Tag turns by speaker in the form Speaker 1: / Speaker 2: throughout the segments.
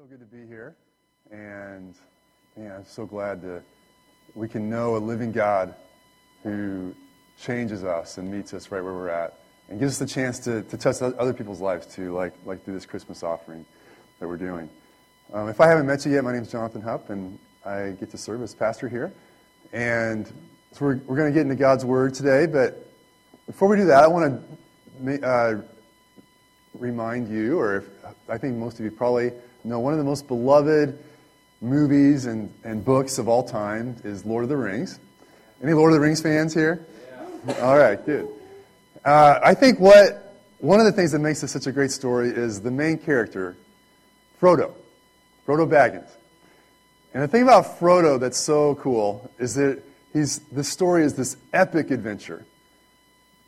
Speaker 1: so good to be here. And man, I'm so glad that we can know a living God who changes us and meets us right where we're at and gives us the chance to, to touch other people's lives too, like, like through this Christmas offering that we're doing. Um, if I haven't met you yet, my name is Jonathan Hupp, and I get to serve as pastor here. And so we're, we're going to get into God's Word today, but before we do that, I want to uh, remind you, or if, I think most of you probably know one of the most beloved movies and, and books of all time is Lord of the Rings. Any Lord of the Rings fans here? Yeah. All right, good. Uh, I think what one of the things that makes this such a great story is the main character, Frodo, Frodo Baggins. And the thing about Frodo that's so cool is that he's the story is this epic adventure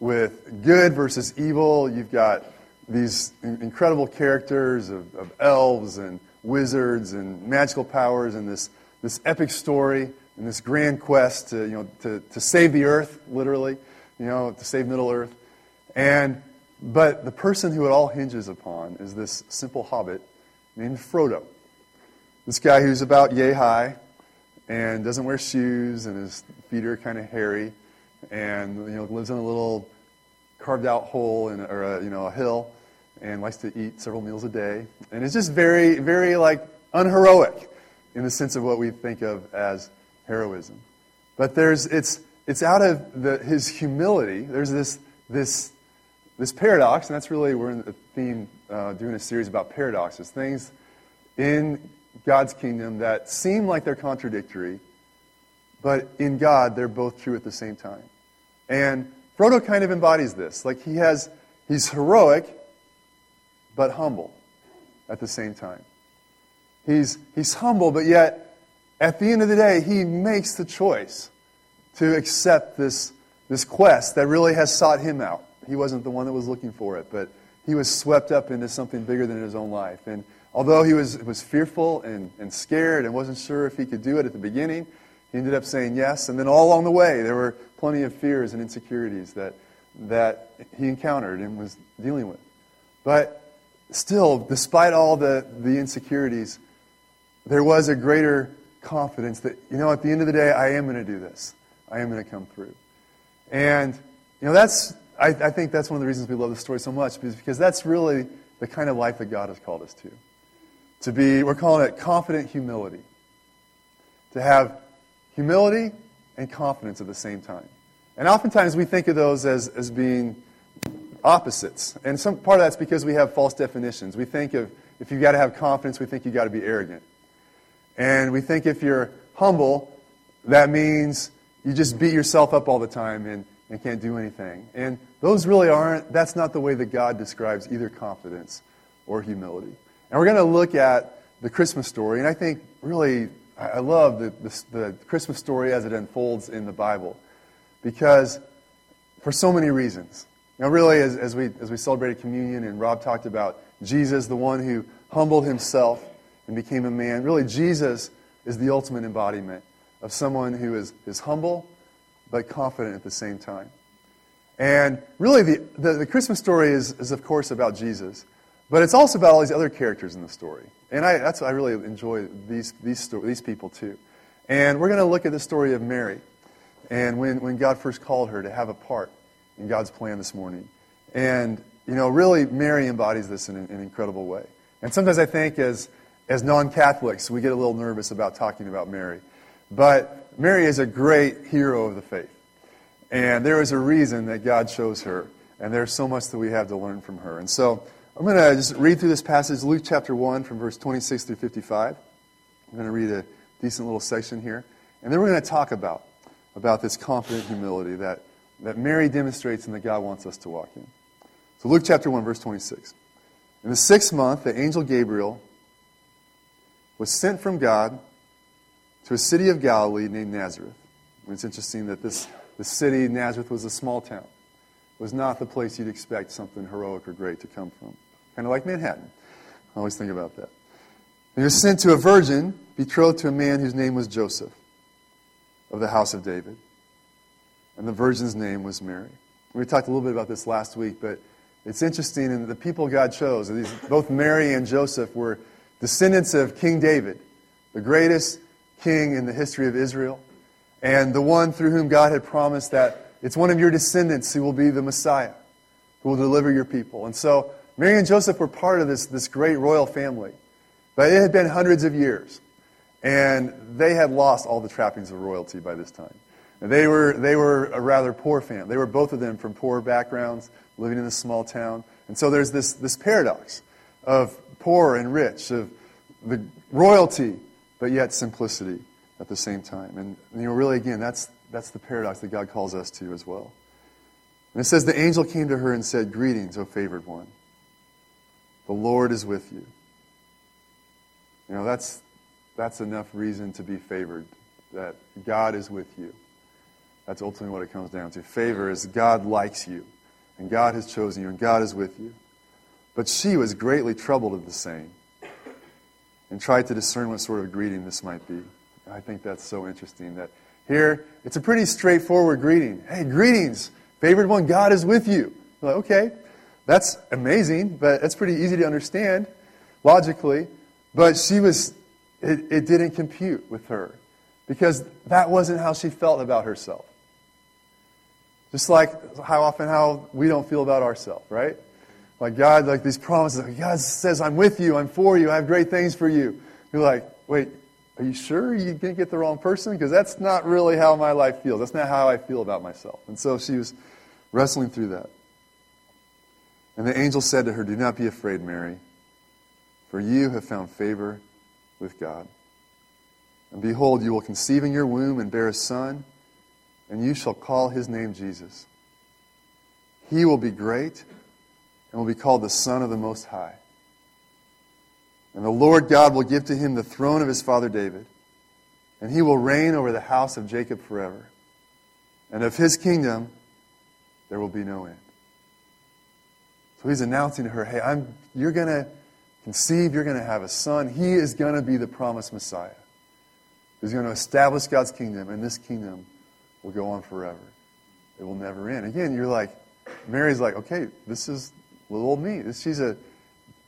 Speaker 1: with good versus evil. You've got these incredible characters of, of, elves and wizards and magical powers and this, this epic story and this grand quest to, you know, to, to save the earth, literally, you know, to save Middle Earth. And, but the person who it all hinges upon is this simple hobbit named Frodo. This guy who's about yay high and doesn't wear shoes and his feet are kind of hairy and you know lives in a little carved out hole in, or a, you know, a hill and likes to eat several meals a day. And it's just very, very like unheroic in the sense of what we think of as heroism. But there's, it's, it's out of the, his humility. There's this, this, this paradox, and that's really, we're in the theme, uh, doing a series about paradoxes, things in God's kingdom that seem like they're contradictory, but in God, they're both true at the same time. And Frodo kind of embodies this. Like he has, he's heroic, but humble at the same time. He's, he's humble, but yet, at the end of the day, he makes the choice to accept this, this quest that really has sought him out. He wasn't the one that was looking for it, but he was swept up into something bigger than his own life. And although he was, was fearful and, and scared and wasn't sure if he could do it at the beginning, he ended up saying yes. And then all along the way, there were plenty of fears and insecurities that, that he encountered and was dealing with. But still, despite all the, the insecurities, there was a greater confidence that, you know, at the end of the day, I am going to do this. I am going to come through. And, you know, that's, I, I think that's one of the reasons we love the story so much, because that's really the kind of life that God has called us to. To be, we're calling it confident humility. To have humility and confidence at the same time. And oftentimes we think of those as, as being opposites. And some part of that's because we have false definitions. We think of if you've got to have confidence, we think you've got to be arrogant. And we think if you're humble, that means you just beat yourself up all the time and, and can't do anything. And those really aren't, that's not the way that God describes either confidence or humility. And we're going to look at the Christmas story. And I think really, I love the, the, the Christmas story as it unfolds in the Bible because for so many reasons. Now, really, as, as, we, as we celebrated communion and Rob talked about Jesus, the one who humbled himself and became a man, really, Jesus is the ultimate embodiment of someone who is, is humble but confident at the same time. And really, the, the, the, Christmas story is, is, of course, about Jesus, but it's also about all these other characters in the story. And I, that's I really enjoy these, these, these people, too. And we're going to look at the story of Mary and when, when God first called her to have a part in God's plan this morning. And, you know, really, Mary embodies this in an, an incredible way. And sometimes I think as, as non Catholics, we get a little nervous about talking about Mary. But Mary is a great hero of the faith. And there is a reason that God chose her. And there's so much that we have to learn from her. And so I'm going to just read through this passage, Luke chapter 1, from verse 26 through 55. I'm going to read a decent little section here. And then we're going to talk about, about this confident humility that that Mary demonstrates and that God wants us to walk in. So, Luke chapter 1, verse 26. In the sixth month, the angel Gabriel was sent from God to a city of Galilee named Nazareth. And it's interesting that this, this city, Nazareth, was a small town. Was not the place you'd expect something heroic or great to come from. Kind of like Manhattan. I always think about that. he was sent to a virgin betrothed to a man whose name was Joseph of the house of David and the virgin's name was Mary. We talked a little bit about this last week, but it's interesting, and the people God chose, these, both Mary and Joseph were descendants of King David, the greatest king in the history of Israel, and the one through whom God had promised that it's one of your descendants who will be the Messiah, who will deliver your people. And so Mary and Joseph were part of this, this great royal family. But it had been hundreds of years, and they had lost all the trappings of royalty by this time. And they were, they were a rather poor family. They were both of them from poor backgrounds, living in a small town. And so there's this, this paradox of poor and rich, of the royalty, but yet simplicity at the same time. And, you know, really, again, that's, that's the paradox that God calls us to as well. And it says, The angel came to her and said, Greetings, O favored one. The Lord is with you. You know, that's, that's enough reason to be favored, that God is with you. That's ultimately what it comes down to. Favor is God likes you, and God has chosen you, and God is with you. But she was greatly troubled at the saying and tried to discern what sort of greeting this might be. I think that's so interesting that here it's a pretty straightforward greeting. Hey, greetings, favored one, God is with you. Like, okay, that's amazing, but it's pretty easy to understand logically. But she was, it, it didn't compute with her because that wasn't how she felt about herself. Just like how often how we don't feel about ourselves, right? Like God, like these promises, like God says, I'm with you, I'm for you, I have great things for you. You're like, wait, are you sure you didn't get the wrong person? Because that's not really how my life feels. That's not how I feel about myself. And so she was wrestling through that. And the angel said to her, Do not be afraid, Mary, for you have found favor with God. And behold, you will conceive in your womb and bear a son and you shall call his name Jesus. He will be great and will be called the Son of the Most High. And the Lord God will give to him the throne of his father David, and he will reign over the house of Jacob forever. And of his kingdom there will be no end. So he's announcing to her, hey, I'm, you're going to conceive, you're going to have a son. He is going to be the promised Messiah. He's going to establish God's kingdom, and this kingdom will go on forever. It will never end. Again, you're like, Mary's like, okay, this is little old me. She's a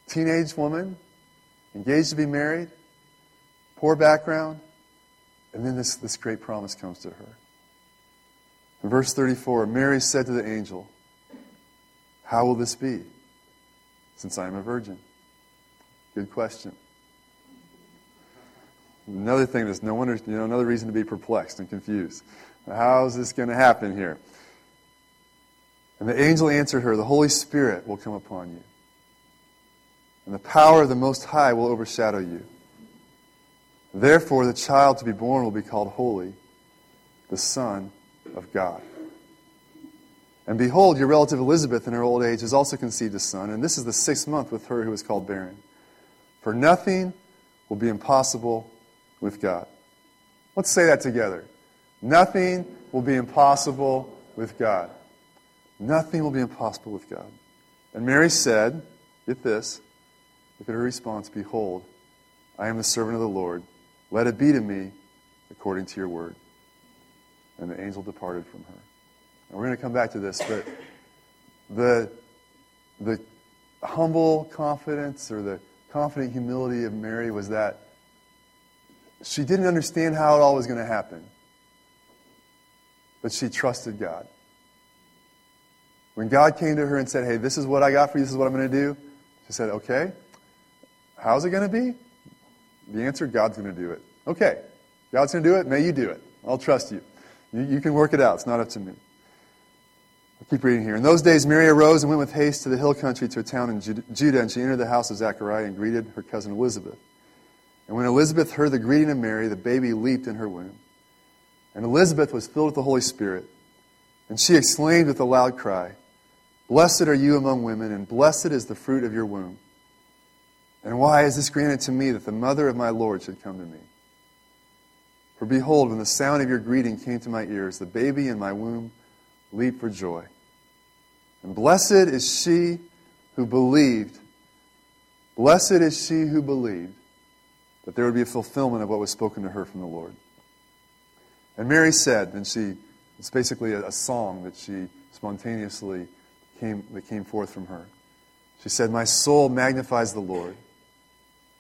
Speaker 1: teenage woman, engaged to be married, poor background, and then this, this great promise comes to her. In verse 34, Mary said to the angel, How will this be, since I am a virgin? Good question. Another thing that's no wonder, you know, another reason to be perplexed and confused. How is this going to happen here? And the angel answered her, The Holy Spirit will come upon you, and the power of the Most High will overshadow you. Therefore, the child to be born will be called Holy, the Son of God. And behold, your relative Elizabeth in her old age has also conceived a son, and this is the sixth month with her who is called barren. For nothing will be impossible with God. Let's say that together. Nothing will be impossible with God. Nothing will be impossible with God. And Mary said, Get this. Look at her response Behold, I am the servant of the Lord. Let it be to me according to your word. And the angel departed from her. And we're going to come back to this, but the, the humble confidence or the confident humility of Mary was that she didn't understand how it all was going to happen but she trusted God. When God came to her and said, Hey, this is what I got for you, this is what I'm going to do, she said, Okay, how's it going to be? The answer God's going to do it. Okay, God's going to do it, may you do it. I'll trust you. you. You can work it out, it's not up to me. I'll keep reading here. In those days, Mary arose and went with haste to the hill country to a town in Judah, and she entered the house of Zechariah and greeted her cousin Elizabeth. And when Elizabeth heard the greeting of Mary, the baby leaped in her womb. And Elizabeth was filled with the Holy Spirit. And she exclaimed with a loud cry, Blessed are you among women, and blessed is the fruit of your womb. And why is this granted to me that the mother of my Lord should come to me? For behold, when the sound of your greeting came to my ears, the baby in my womb leaped for joy. And blessed is she who believed. Blessed is she who believed that there would be a fulfillment of what was spoken to her from the Lord. And Mary said, and she, it's basically a, a song that she spontaneously came, that came forth from her. She said, My soul magnifies the Lord,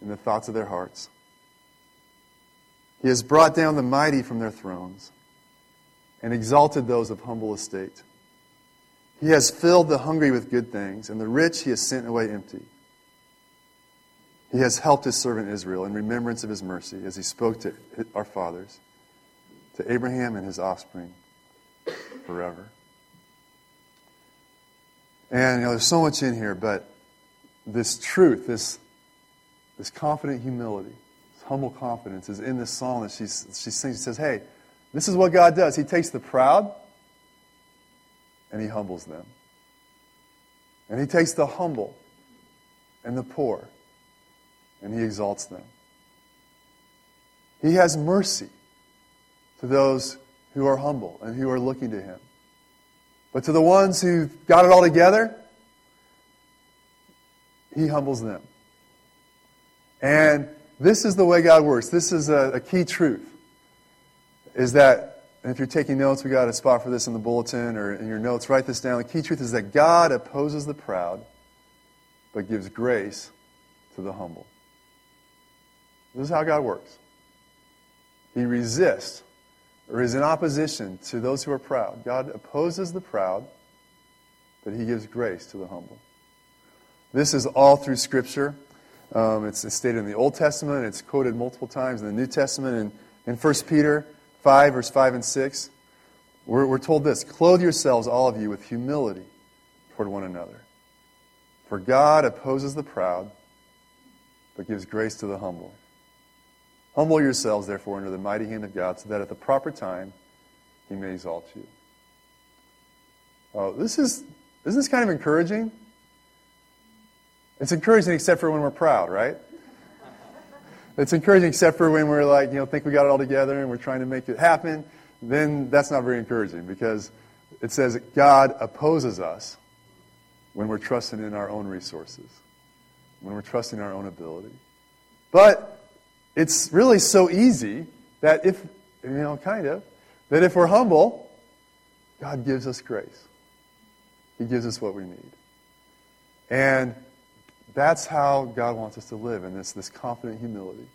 Speaker 1: in the thoughts of their hearts. He has brought down the mighty from their thrones and exalted those of humble estate. He has filled the hungry with good things, and the rich he has sent away empty. He has helped his servant Israel in remembrance of his mercy as he spoke to our fathers, to Abraham and his offspring forever. And you know, there's so much in here, but this truth, this, this confident humility, this humble confidence is in this song that she's, she sings. She says, Hey, this is what God does. He takes the proud and he humbles them. And he takes the humble and the poor and he exalts them. He has mercy to those who are humble and who are looking to him. But to the ones who've got it all together, he humbles them. And this is the way God works. This is a, a key truth. Is that, and if you're taking notes, we got a spot for this in the bulletin or in your notes. Write this down. The key truth is that God opposes the proud, but gives grace to the humble. This is how God works. He resists or is in opposition to those who are proud. God opposes the proud, but he gives grace to the humble. This is all through Scripture. Um, it's, stated in the Old Testament. It's quoted multiple times in the New Testament. In, in 1 Peter 5, verse 5 and 6, we're, we're told this Clothe yourselves, all of you, with humility toward one another. For God opposes the proud, but gives grace to the humble. Humble yourselves, therefore, under the mighty hand of God, so that at the proper time he may exalt you. Oh, this is, isn't this kind of encouraging? It's encouraging except for when we're proud, right? It's encouraging except for when we're like, you know, think we got it all together and we're trying to make it happen. Then that's not very encouraging because it says God opposes us when we're trusting in our own resources, when we're trusting our own ability. But it's really so easy that if, you know, kind of, that if we're humble, God gives us grace. He gives us what we need. And that's how God wants us to live in this, this confident humility.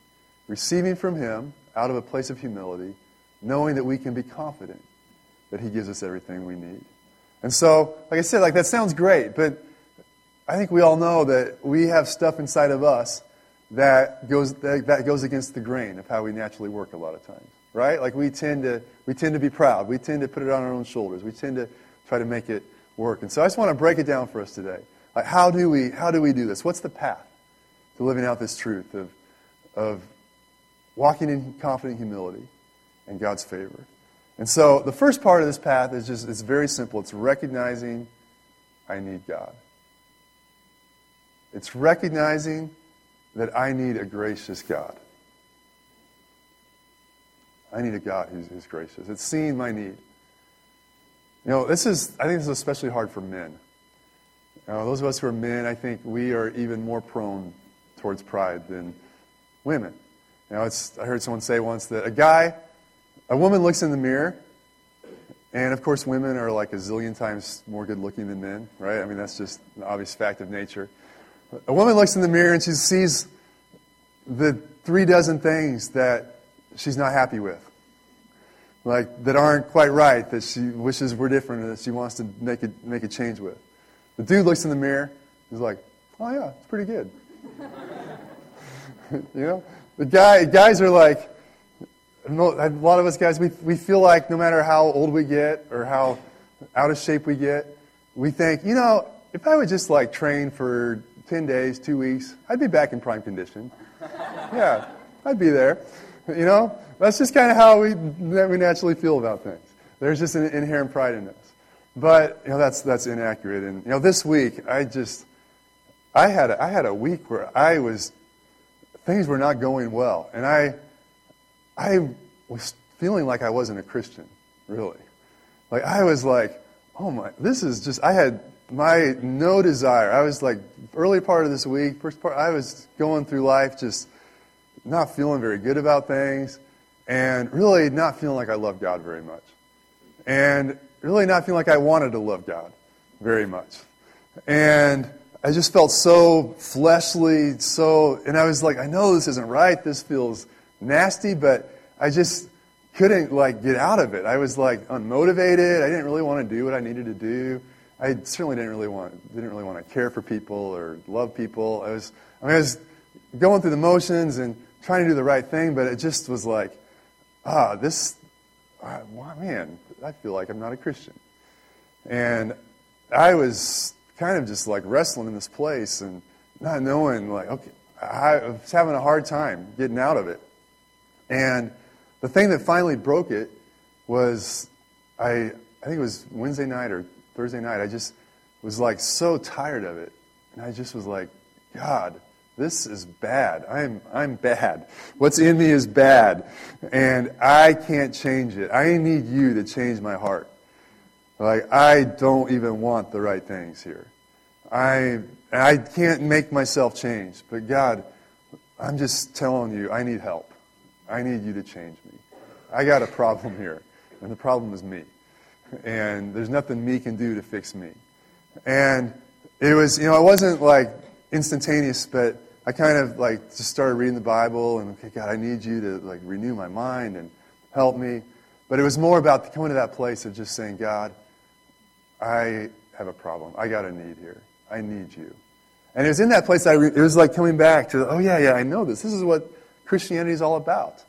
Speaker 1: Receiving from Him out of a place of humility, knowing that we can be confident that He gives us everything we need. And so, like I said, like that sounds great, but I think we all know that we have stuff inside of us that goes, that, that goes against the grain of how we naturally work a lot of times, right? Like we tend, to, we tend to be proud. We tend to put it on our own shoulders. We tend to try to make it work. And so I just want to break it down for us today. Like how do we, how do, we do this? What's the path to living out this truth of, of walking in confident humility and God's favor? And so the first part of this path is just, it's very simple. It's recognizing I need God. It's recognizing that I need a gracious God. I need a God who's, who's gracious. It's seeing my need. You know, this is, I think this is especially hard for men. You know, those of us who are men, I think we are even more prone towards pride than women. You know, I heard someone say once that a guy, a woman looks in the mirror, and of course, women are like a zillion times more good looking than men, right? I mean, that's just an obvious fact of nature. A woman looks in the mirror and she sees the three dozen things that she's not happy with. Like, that aren't quite right, that she wishes were different, and that she wants to make, it, make a change with. The dude looks in the mirror, he's like, oh yeah, it's pretty good. you know? The guy, guys are like, a lot of us guys, we, we feel like no matter how old we get or how out of shape we get, we think, you know, if I would just like train for 10 days, two weeks, I'd be back in prime condition. yeah, I'd be there. You know, that's just kind of how we, we naturally feel about things. There's just an inherent pride in us. But, you know, that's, that's inaccurate. And, you know, this week, I just, I had, a, I had a week where I was, things were not going well. And I, I was feeling like I wasn't a Christian, really. Like, I was like, oh my, this is just, I had my no desire. I was like, early part of this week, first part, I was going through life just not feeling very good about things and really not feeling like I loved God very much. And really not feeling like I wanted to love God very much. And I just felt so fleshly, so, and I was like, I know this isn't right. This feels nasty, but I just couldn't like get out of it. I was like unmotivated. I didn't really want to do what I needed to do. I certainly didn't really want didn't really want to care for people or love people. I was I mean I was going through the motions and trying to do the right thing, but it just was like, ah, this, ah, man, I feel like I'm not a Christian. And I was kind of just like wrestling in this place and not knowing, like, okay, I was having a hard time getting out of it. And the thing that finally broke it was I, I think it was Wednesday night or Thursday night. I just was like so tired of it. And I just was like, God, this is bad. I'm, I'm bad. What's in me is bad. And I can't change it. I need you to change my heart. Like, I don't even want the right things here. I, I can't make myself change. But God, I'm just telling you, I need help. I need you to change me. I got a problem here. And the problem is me. And there's nothing me can do to fix me. And it was, you know, it wasn't like instantaneous, but I kind of like just started reading the Bible and okay, God, I need you to like renew my mind and help me. But it was more about coming to that place of just saying, God, I have a problem. I got a need here. I need you. And it was in that place I re- it was like coming back to, oh yeah, yeah, I know this. This is what Christianity is all about.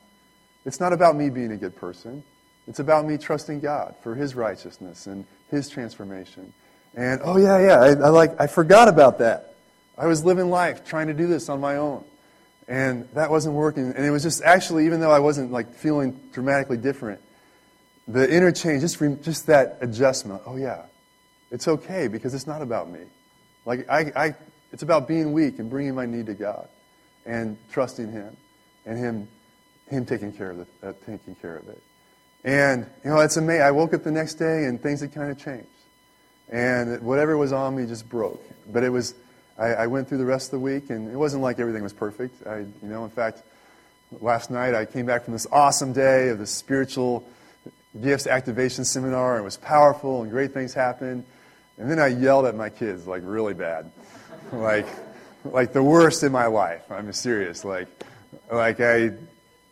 Speaker 1: It's not about me being a good person. It's about me trusting God for His righteousness and His transformation. And oh yeah, yeah, I, I like I forgot about that. I was living life trying to do this on my own. And that wasn't working. And it was just actually, even though I wasn't like feeling dramatically different, the interchange, just, just that adjustment. Oh, yeah, it's okay because it's not about me. Like, I, I, it's about being weak and bringing my need to God and trusting Him and Him, him taking, care of the, uh, taking care of it. And, you know, it's amazing. I woke up the next day and things had kind of changed. And whatever was on me just broke. But it was, I, I, went through the rest of the week, and it wasn't like everything was perfect. I, you know, in fact, last night I came back from this awesome day of the spiritual gifts activation seminar, and it was powerful, and great things happened. And then I yelled at my kids like really bad, like, like the worst in my life. I'm serious. Like, like I,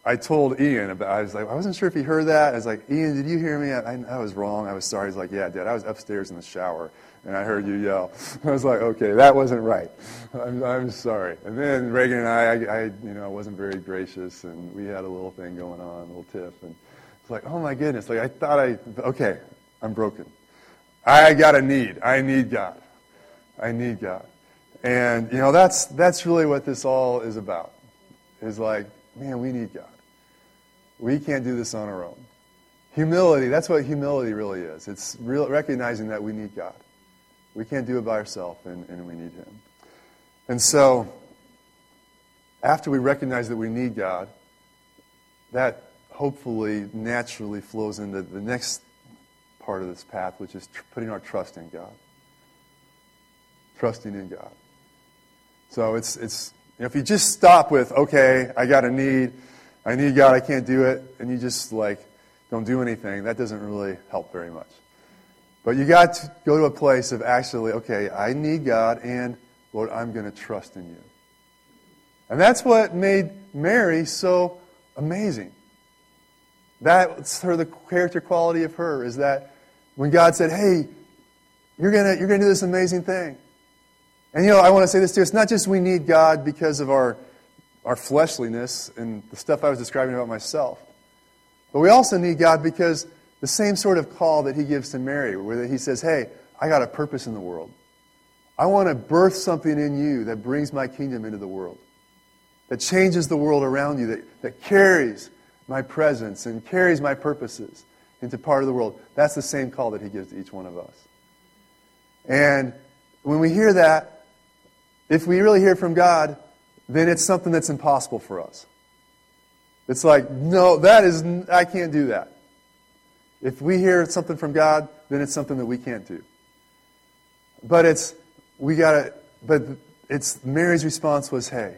Speaker 1: I told Ian about. I was like, I wasn't sure if he heard that. I was like, Ian, did you hear me? I, I, I was wrong. I was sorry. He's like, Yeah, Dad. I was upstairs in the shower and I heard you yell. I was like, okay, that wasn't right. I'm, I'm sorry. And then Reagan and I, I, I, you know, I wasn't very gracious, and we had a little thing going on, a little tiff, and it's like, oh my goodness, like I thought I, okay, I'm broken. I got a need. I need God. I need God. And you know, that's that's really what this all is about. Is like, man, we need God. We can't do this on our own. Humility, that's what humility really is. It's real, recognizing that we need God. We can't do it by ourselves, and, and we need Him. And so, after we recognize that we need God, that hopefully naturally flows into the next part of this path, which is tr- putting our trust in God. Trusting in God. So it's, it's you know, if you just stop with, okay, I got a need, I need God, I can't do it, and you just like don't do anything, that doesn't really help very much. But you got to go to a place of actually, okay, I need God, and Lord, I'm going to trust in you. And that's what made Mary so amazing. That's her the character quality of her is that when God said, "Hey, you're gonna you're gonna do this amazing thing," and you know I want to say this too. It's not just we need God because of our our fleshliness and the stuff I was describing about myself, but we also need God because the same sort of call that he gives to Mary, where he says, Hey, I got a purpose in the world. I want to birth something in you that brings my kingdom into the world, that changes the world around you, that, that carries my presence and carries my purposes into part of the world. That's the same call that he gives to each one of us. And when we hear that, if we really hear from God, then it's something that's impossible for us. It's like, no, that is, I can't do that. If we hear something from God, then it's something that we can't do. But it's, we gotta, but it's, Mary's response was, hey,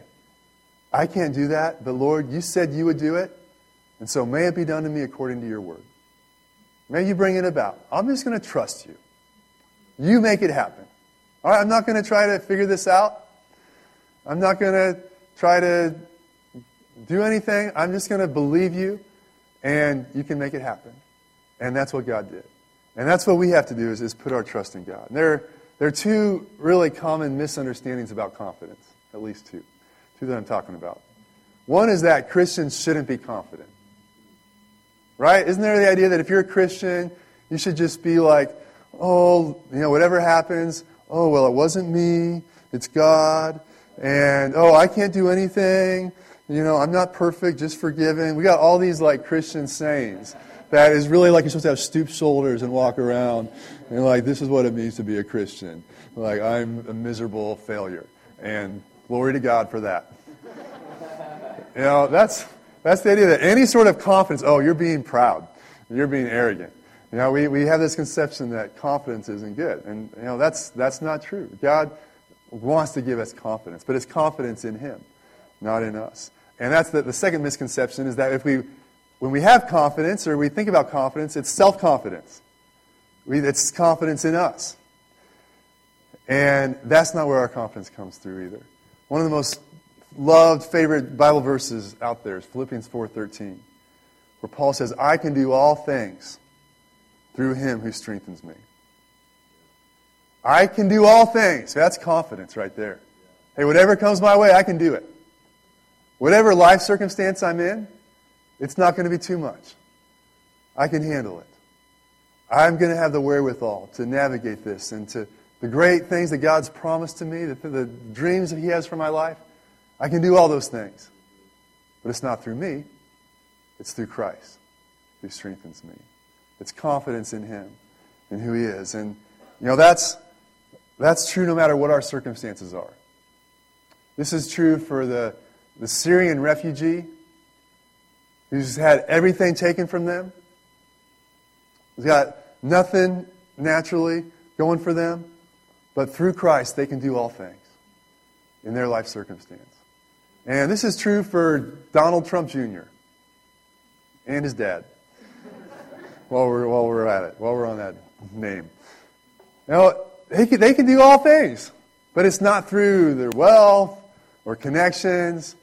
Speaker 1: I can't do that, but Lord, you said you would do it, and so may it be done to me according to your word. May you bring it about. I'm just going to trust you. You make it happen. All right, I'm not going to try to figure this out. I'm not going to try to do anything. I'm just going to believe you, and you can make it happen. And that's what God did. And that's what we have to do is, is put our trust in God. there, there are two really common misunderstandings about confidence, at least two. Two that I'm talking about. One is that Christians shouldn't be confident. Right? Isn't there the idea that if you're a Christian, you should just be like, oh, you know, whatever happens, oh, well, it wasn't me, it's God, and oh, I can't do anything, you know, I'm not perfect, just forgiven. We got all these like Christian sayings that is really like you're supposed to have stoop shoulders and walk around and like this is what it means to be a Christian. Like I'm a miserable failure. And glory to God for that. You know, that's that's the idea that any sort of confidence, oh, you're being proud. You're being arrogant. You know, we, we have this conception that confidence isn't good. And, you know, that's, that's not true. God wants to give us confidence, but it's confidence in Him, not in us. And that's the, the second misconception is that if we, when we have confidence or we think about confidence, it's self confidence. It's confidence in us. And that's not where our confidence comes through either. One of the most loved favorite Bible verses out there is Philippians 4:13, where Paul says, "I can do all things through him who strengthens me." I can do all things. That's confidence right there. Hey, whatever comes my way, I can do it. Whatever life circumstance I'm in, it's not going to be too much. I can handle it. I'm going to have the wherewithal to navigate this and to the great things that God's promised to me, the, the dreams that He has for my life. I can do all those things. But it's not through me, it's through Christ who strengthens me. It's confidence in Him and who He is. And, you know, that's, that's true no matter what our circumstances are. This is true for the, the Syrian refugee who's had everything taken from them. He's got nothing naturally going for them, but through Christ they can do all things in their life circumstance. And this is true for Donald Trump Jr. and his dad. while, we're, while we're at it, while we're on that name. Now, they can, they can do all things, but it's not through their wealth or connections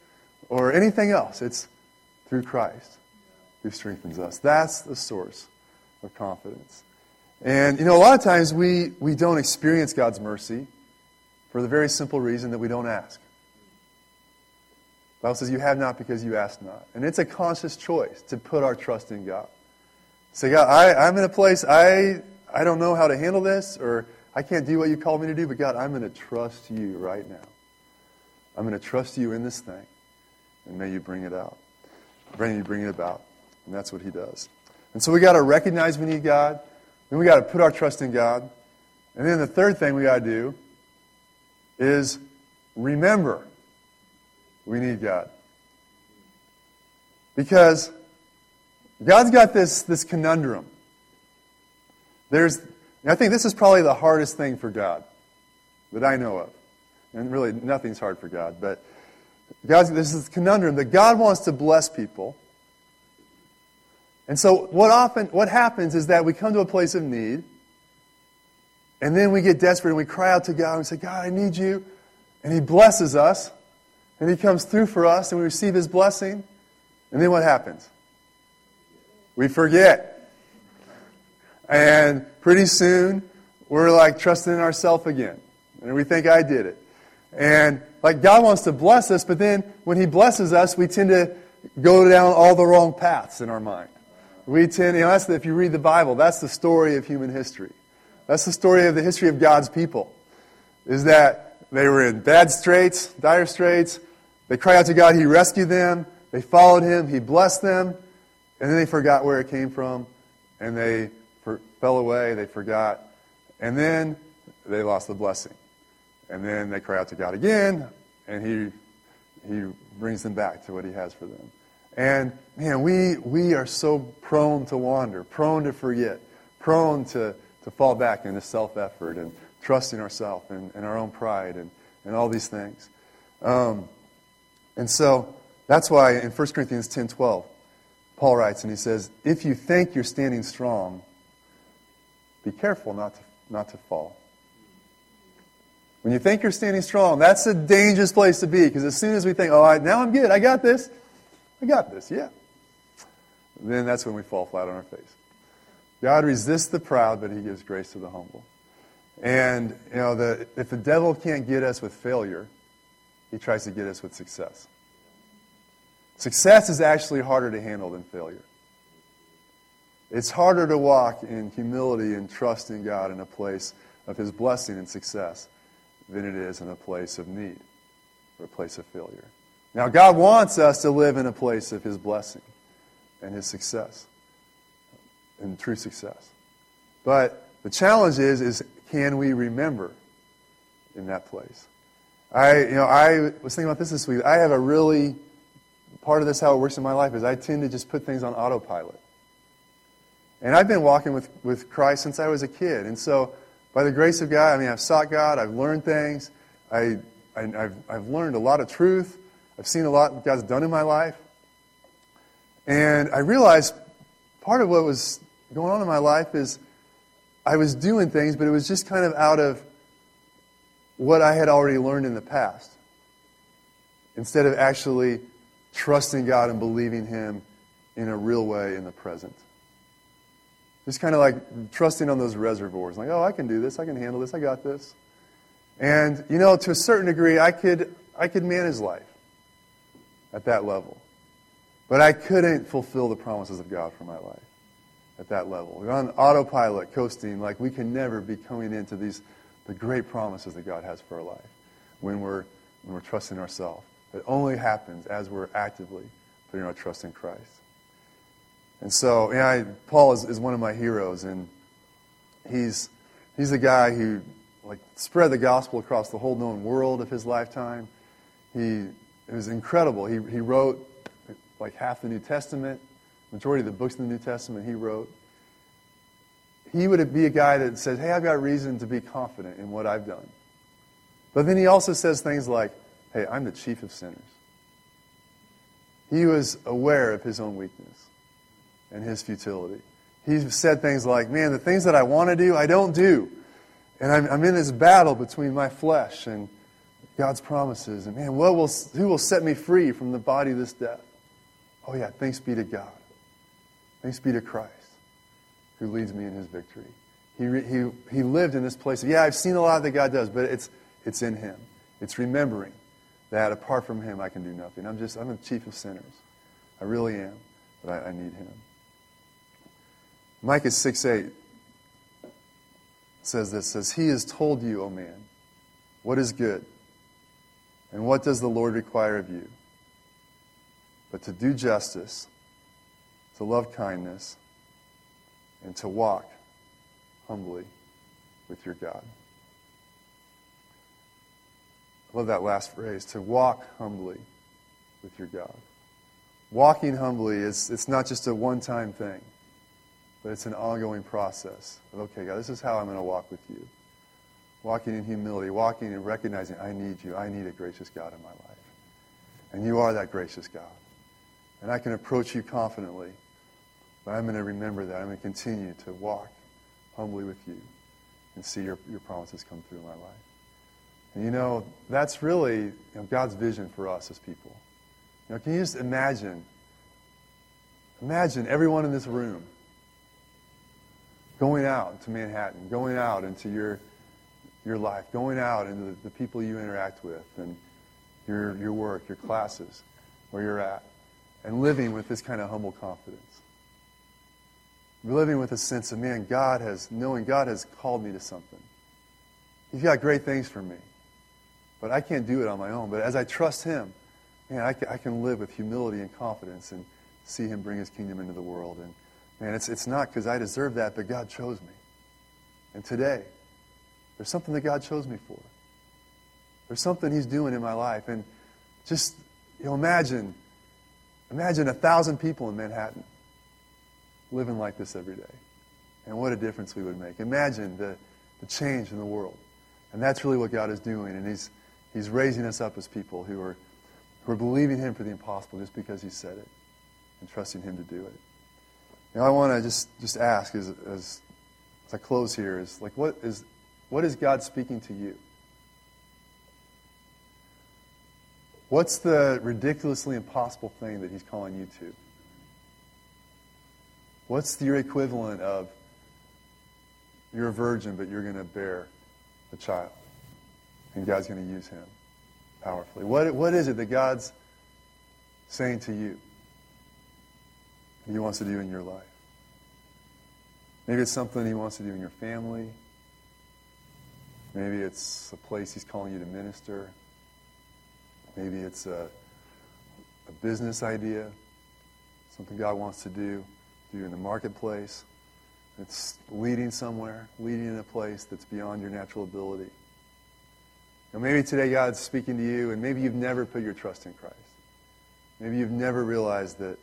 Speaker 1: or anything else. It's through Christ who strengthens us. That's the source of confidence. And, you know, a lot of times we, we don't experience God's mercy for the very simple reason that we don't ask. The Bible says, You have not because you ask not. And it's a conscious choice to put our trust in God. Say, God, I, I'm in a place, I, I don't know how to handle this, or I can't do what you called me to do, but God, I'm going to trust you right now. I'm going to trust you in this thing, and may you bring it out. You bring it about. And that's what he does. And so we got to recognize we need God. Then we got to put our trust in God. And then the third thing we got to do is remember we need God. Because God's got this, this conundrum. There's, I think this is probably the hardest thing for God that I know of. And really, nothing's hard for God. But God's, this is a conundrum that God wants to bless people. And so what often what happens is that we come to a place of need, and then we get desperate and we cry out to God and we say, God, I need you. And He blesses us. And He comes through for us and we receive His blessing. And then what happens? We forget. And pretty soon, we're like trusting in ourselves again. And we think I did it. And like God wants to bless us, but then when He blesses us, we tend to go down all the wrong paths in our mind. We tend, you know, that's the, if you read the Bible, that's the story of human history. That's the story of the history of God's people. Is that they were in bad straits, dire straits, they cried out to God. He rescued them. They followed him. He blessed them. And then they forgot where it came from. And they for, fell away. They forgot. And then they lost the blessing. And then they cry out to God again. And he he brings them back to what he has for them. And man, we, we are so prone to wander, prone to forget, prone to, to fall back into self effort and trusting ourselves and, and, our own pride and, and all these things. Um, and so that's why in 1 Corinthians 10 12, Paul writes, and he says, If you think you're standing strong, be careful not to, not to fall. When you think you're standing strong, that's a dangerous place to be because as soon as we think, oh, I, now I'm good, I got this, I got this, yeah. Then that's when we fall flat on our face. God resists the proud, but he gives grace to the humble. And, you know, the, if the devil can't get us with failure, he tries to get us with success. Success is actually harder to handle than failure. It's harder to walk in humility and trust in God in a place of His blessing and success than it is in a place of need or a place of failure. Now, God wants us to live in a place of His blessing and His success and true success. But the challenge is, is can we remember in that place? I, you know, I was thinking about this this week. I have a really part of this, how it works in my life, is I tend to just put things on autopilot. And I've been walking with, with Christ since I was a kid. And so, by the grace of God, I mean, I've sought God, I've learned things, I, I, have I've learned a lot of truth, I've seen a lot God's done in my life. And I realized part of what was going on in my life is I was doing things, but it was just kind of out of what I had already learned in the past instead of actually trusting God and believing Him in a real way in the present. Just kind of like trusting on those reservoirs. Like, oh, I can do this. I can handle this. I got this. And, you know, to a certain degree, I could, I could manage life at that level. But I couldn't fulfill the promises of God for my life at that level. We're on autopilot, coasting, like we can never be coming into these the great promises that God has for our life when we're, when we're trusting ourselves. It only happens as we're actively putting our trust in Christ. And so, yeah, I, Paul is, is one of my heroes, and he's, he's the guy who like spread the gospel across the whole known world of his lifetime. He it was incredible. He, he wrote like half the New Testament, majority of the books in the New Testament he wrote. He would be a guy that says, Hey, I've got reason to be confident in what I've done. But then he also says things like, Hey, I'm the chief of sinners. He was aware of his own weakness and his futility. He said things like, Man, the things that I want to do, I don't do. And I'm, I'm in this battle between my flesh and God's promises. And man, what will, who will set me free from the body of this death? Oh, yeah, thanks be to God. Thanks be to Christ who leads me in his victory. He, he, he lived in this place. Of, yeah, I've seen a lot that God does, but it's, it's in him. It's remembering that apart from him, I can do nothing. I'm just, I'm the chief of sinners. I really am, but I, I need him. Micah 6 8 says this says, He has told you, O man, what is good, and what does the Lord require of you? But to do justice, to love kindness, and to walk humbly with your God. I love that last phrase to walk humbly with your God. Walking humbly is it's not just a one time thing, but it's an ongoing process of, okay, God, this is how I'm going to walk with you. Walking in humility, walking and recognizing I need you. I need a gracious God in my life. And you are that gracious God. And I can approach you confidently, but I'm going to remember that. I'm going to continue to walk humbly with you and see your, your promises come through in my life. And you know, that's really you know, God's vision for us as people. You know, can you just imagine? Imagine everyone in this room going out to Manhattan, going out into your, your life, going out into the, the people you interact with and your, your work, your classes, where you're at, and living with this kind of humble confidence. Living with a sense of, man, God has, knowing God has called me to something. He's got great things for me. But I can't do it on my own. But as I trust Him, man, I can, I can live with humility and confidence and see Him bring His kingdom into the world. And man, it's, it's not because I deserve that, but God chose me. And today, there's something that God chose me for. There's something He's doing in my life. And just You know, imagine, imagine a thousand people in Manhattan living like this every day. And what a difference we would make. Imagine the, the change in the world. And that's really what God is doing. And He's, he's raising us up as people who are, who are believing Him for the impossible just because He said it and trusting Him to do it. I want to just, just ask as, as, as I close here is like, what is, what is God speaking to you? What's the ridiculously impossible thing that He's calling you to? What's your equivalent of you're a virgin, but you're going to bear a child? And God's going to use him powerfully. What, what is it that God's saying to you He wants to do in your life? Maybe it's something He wants to do in your family. Maybe it's a place He's calling you to minister. Maybe it's a, a business idea, something God wants to do, do in the marketplace. It's leading somewhere, leading in a place that's beyond your natural ability. Or maybe today God's speaking to you, and maybe you've never put your trust in Christ. Maybe you've never realized that,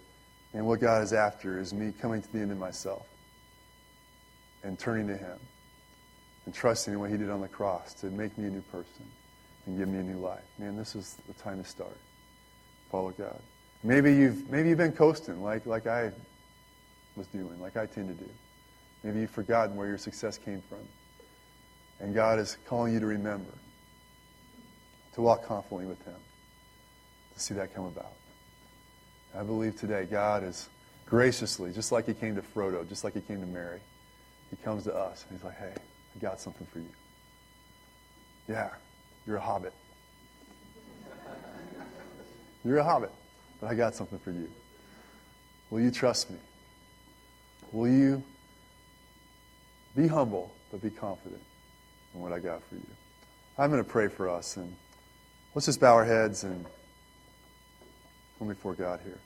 Speaker 1: and what God is after is me coming to the end of myself and turning to Him and trusting in what He did on the cross to make me a new person and give me a new life. Man, this is the time to start. Follow God. Maybe you've maybe you've been coasting like like I was doing, like I tend to do. Maybe you've forgotten where your success came from. And God is calling you to remember, to walk confidently with Him, to see that come about. I believe today God is graciously, just like He came to Frodo, just like He came to Mary, He comes to us and He's like, hey, I got something for you. Yeah, you're a hobbit. You're a hobbit, but I got something for you. Will you trust me? Will you be humble, but be confident in what I got for you? I'm going to pray for us, and let's just bow our heads and come before God here.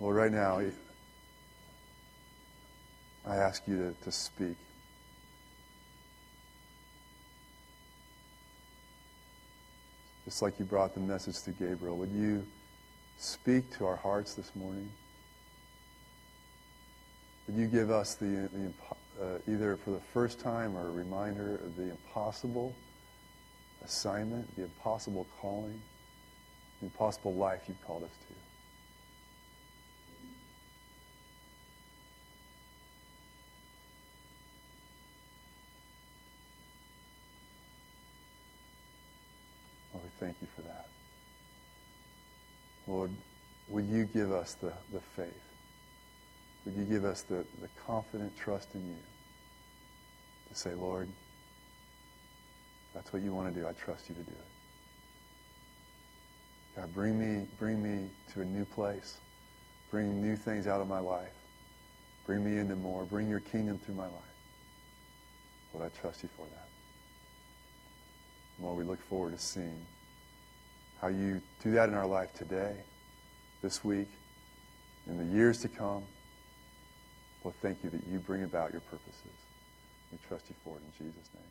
Speaker 1: Lord, right now, I ask you to, to speak. Just like you brought the message to Gabriel, would you speak to our hearts this morning? Would you give us the, the uh, either for the first time or a reminder of the impossible assignment, the impossible calling, the impossible life you've called us to? Lord, we thank you for that. Lord, would you give us the, the faith? Would you give us the, the confident trust in you to say, Lord, that's what you want to do. I trust you to do it. God, bring me, bring me to a new place. Bring new things out of my life. Bring me into more. Bring your kingdom through my life. Lord, I trust you for that. Lord, we look forward to seeing how you do that in our life today, this week, in the years to come. Well, thank you that you bring about your purposes. We trust you for it in Jesus' name.